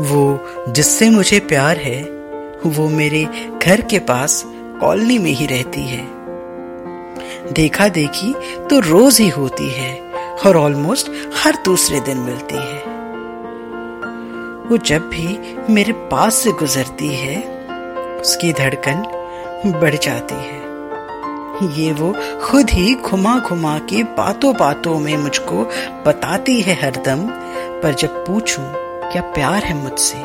वो जिससे मुझे प्यार है, वो मेरे घर के पास कॉलोनी में ही रहती है। देखा देखी तो रोज ही होती है और ऑलमोस्ट हर दूसरे दिन मिलती है। वो जब भी मेरे पास से गुजरती है, उसकी धड़कन बढ़ जाती है। ये वो खुद ही घुमा घुमा के बातों बातों में मुझको बताती है हरदम, पर जब पूछूँ क्या प्यार है मुझसे?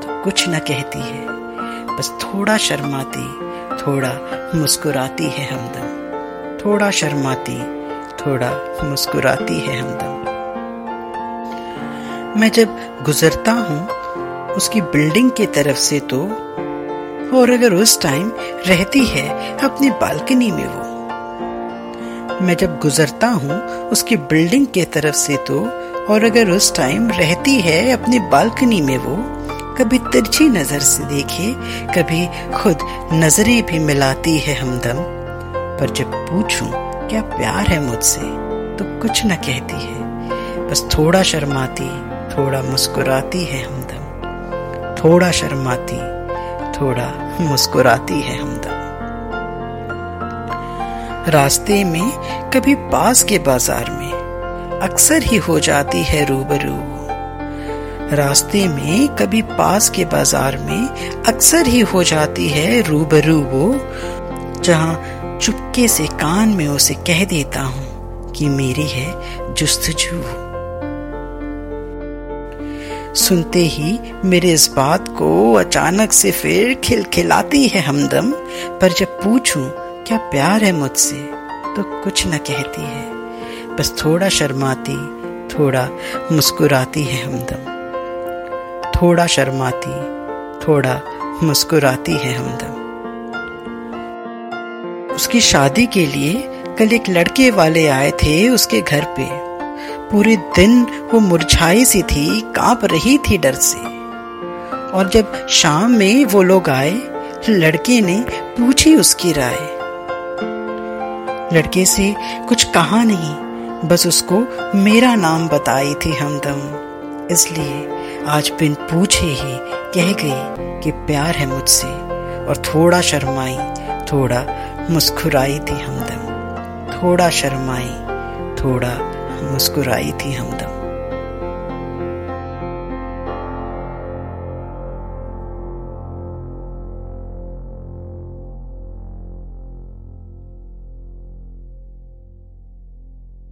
तो कुछ न कहती है। बस थोड़ा शर्माती, थोड़ा मुस्कुराती है हमदम। थोड़ा शर्माती, थोड़ा मुस्कुराती है हमदम। मैं जब गुजरता हूँ, उसकी बिल्डिंग की तरफ़ से तो और अगर उस टाइम रहती है अपनी बालकनी में वो। मैं जब गुजरता हूँ, उसकी बिल्डिंग के तरफ़ से तो और अगर उस टाइम रहती है अपनी बालकनी में वो, कभी तिरछी नज़र से देखे, कभी खुद नज़रें भी मिलाती है हमदम। पर जब पूछूँ, क्या प्यार है मुझसे? तो कुछ न कहती है। बस थोड़ा शर्माती, थोड़ा मुस्कुराती है हमदम। थोड़ा शर्माती, थोड़ा मुस्कुराती है हमदम। रास्ते में, कभी पास के बाज़ार में अक्सर ही हो जाती है रूबरू। रास्ते में, कभी पास के बाज़ार में, अक्सर ही हो जाती है रूबरू वो, जहाँ चुपके से कान में उसे कह देता हूँ कि मेरी है जुस्तजू। सुनते ही मेरे इस बात को अचानक से फिर खिलखिलाती है हमदम, पर जब पूछूँ, क्या प्यार है मुझसे? तो कुछ न कहती है। बस थोड़ा शर्माती, थोड़ा मुस्कुराती है हमदम। थोड़ा शर्माती, थोड़ा मुस्कुराती है हमदम। उसकी शादी के लिए कल एक लड़के वाले आए थे उसके घर पे। पूरे दिन वो मुरझाई सी थी, काँप रही थी डर से। और जब शाम में वो लोग आए, लड़के ने पूछी उसकी राय। लड़के से कुछ कहा नहीं बस उसको मेरा नाम बताई थी हमदम। इसलिए आज बिन पूछे ही कह गई कि प्यार है मुझसे, और थोड़ा शर्माई, थोड़ा मुस्कुराई थी हमदम। थोड़ा शर्माई, थोड़ा मुस्कुराई थी हमदम।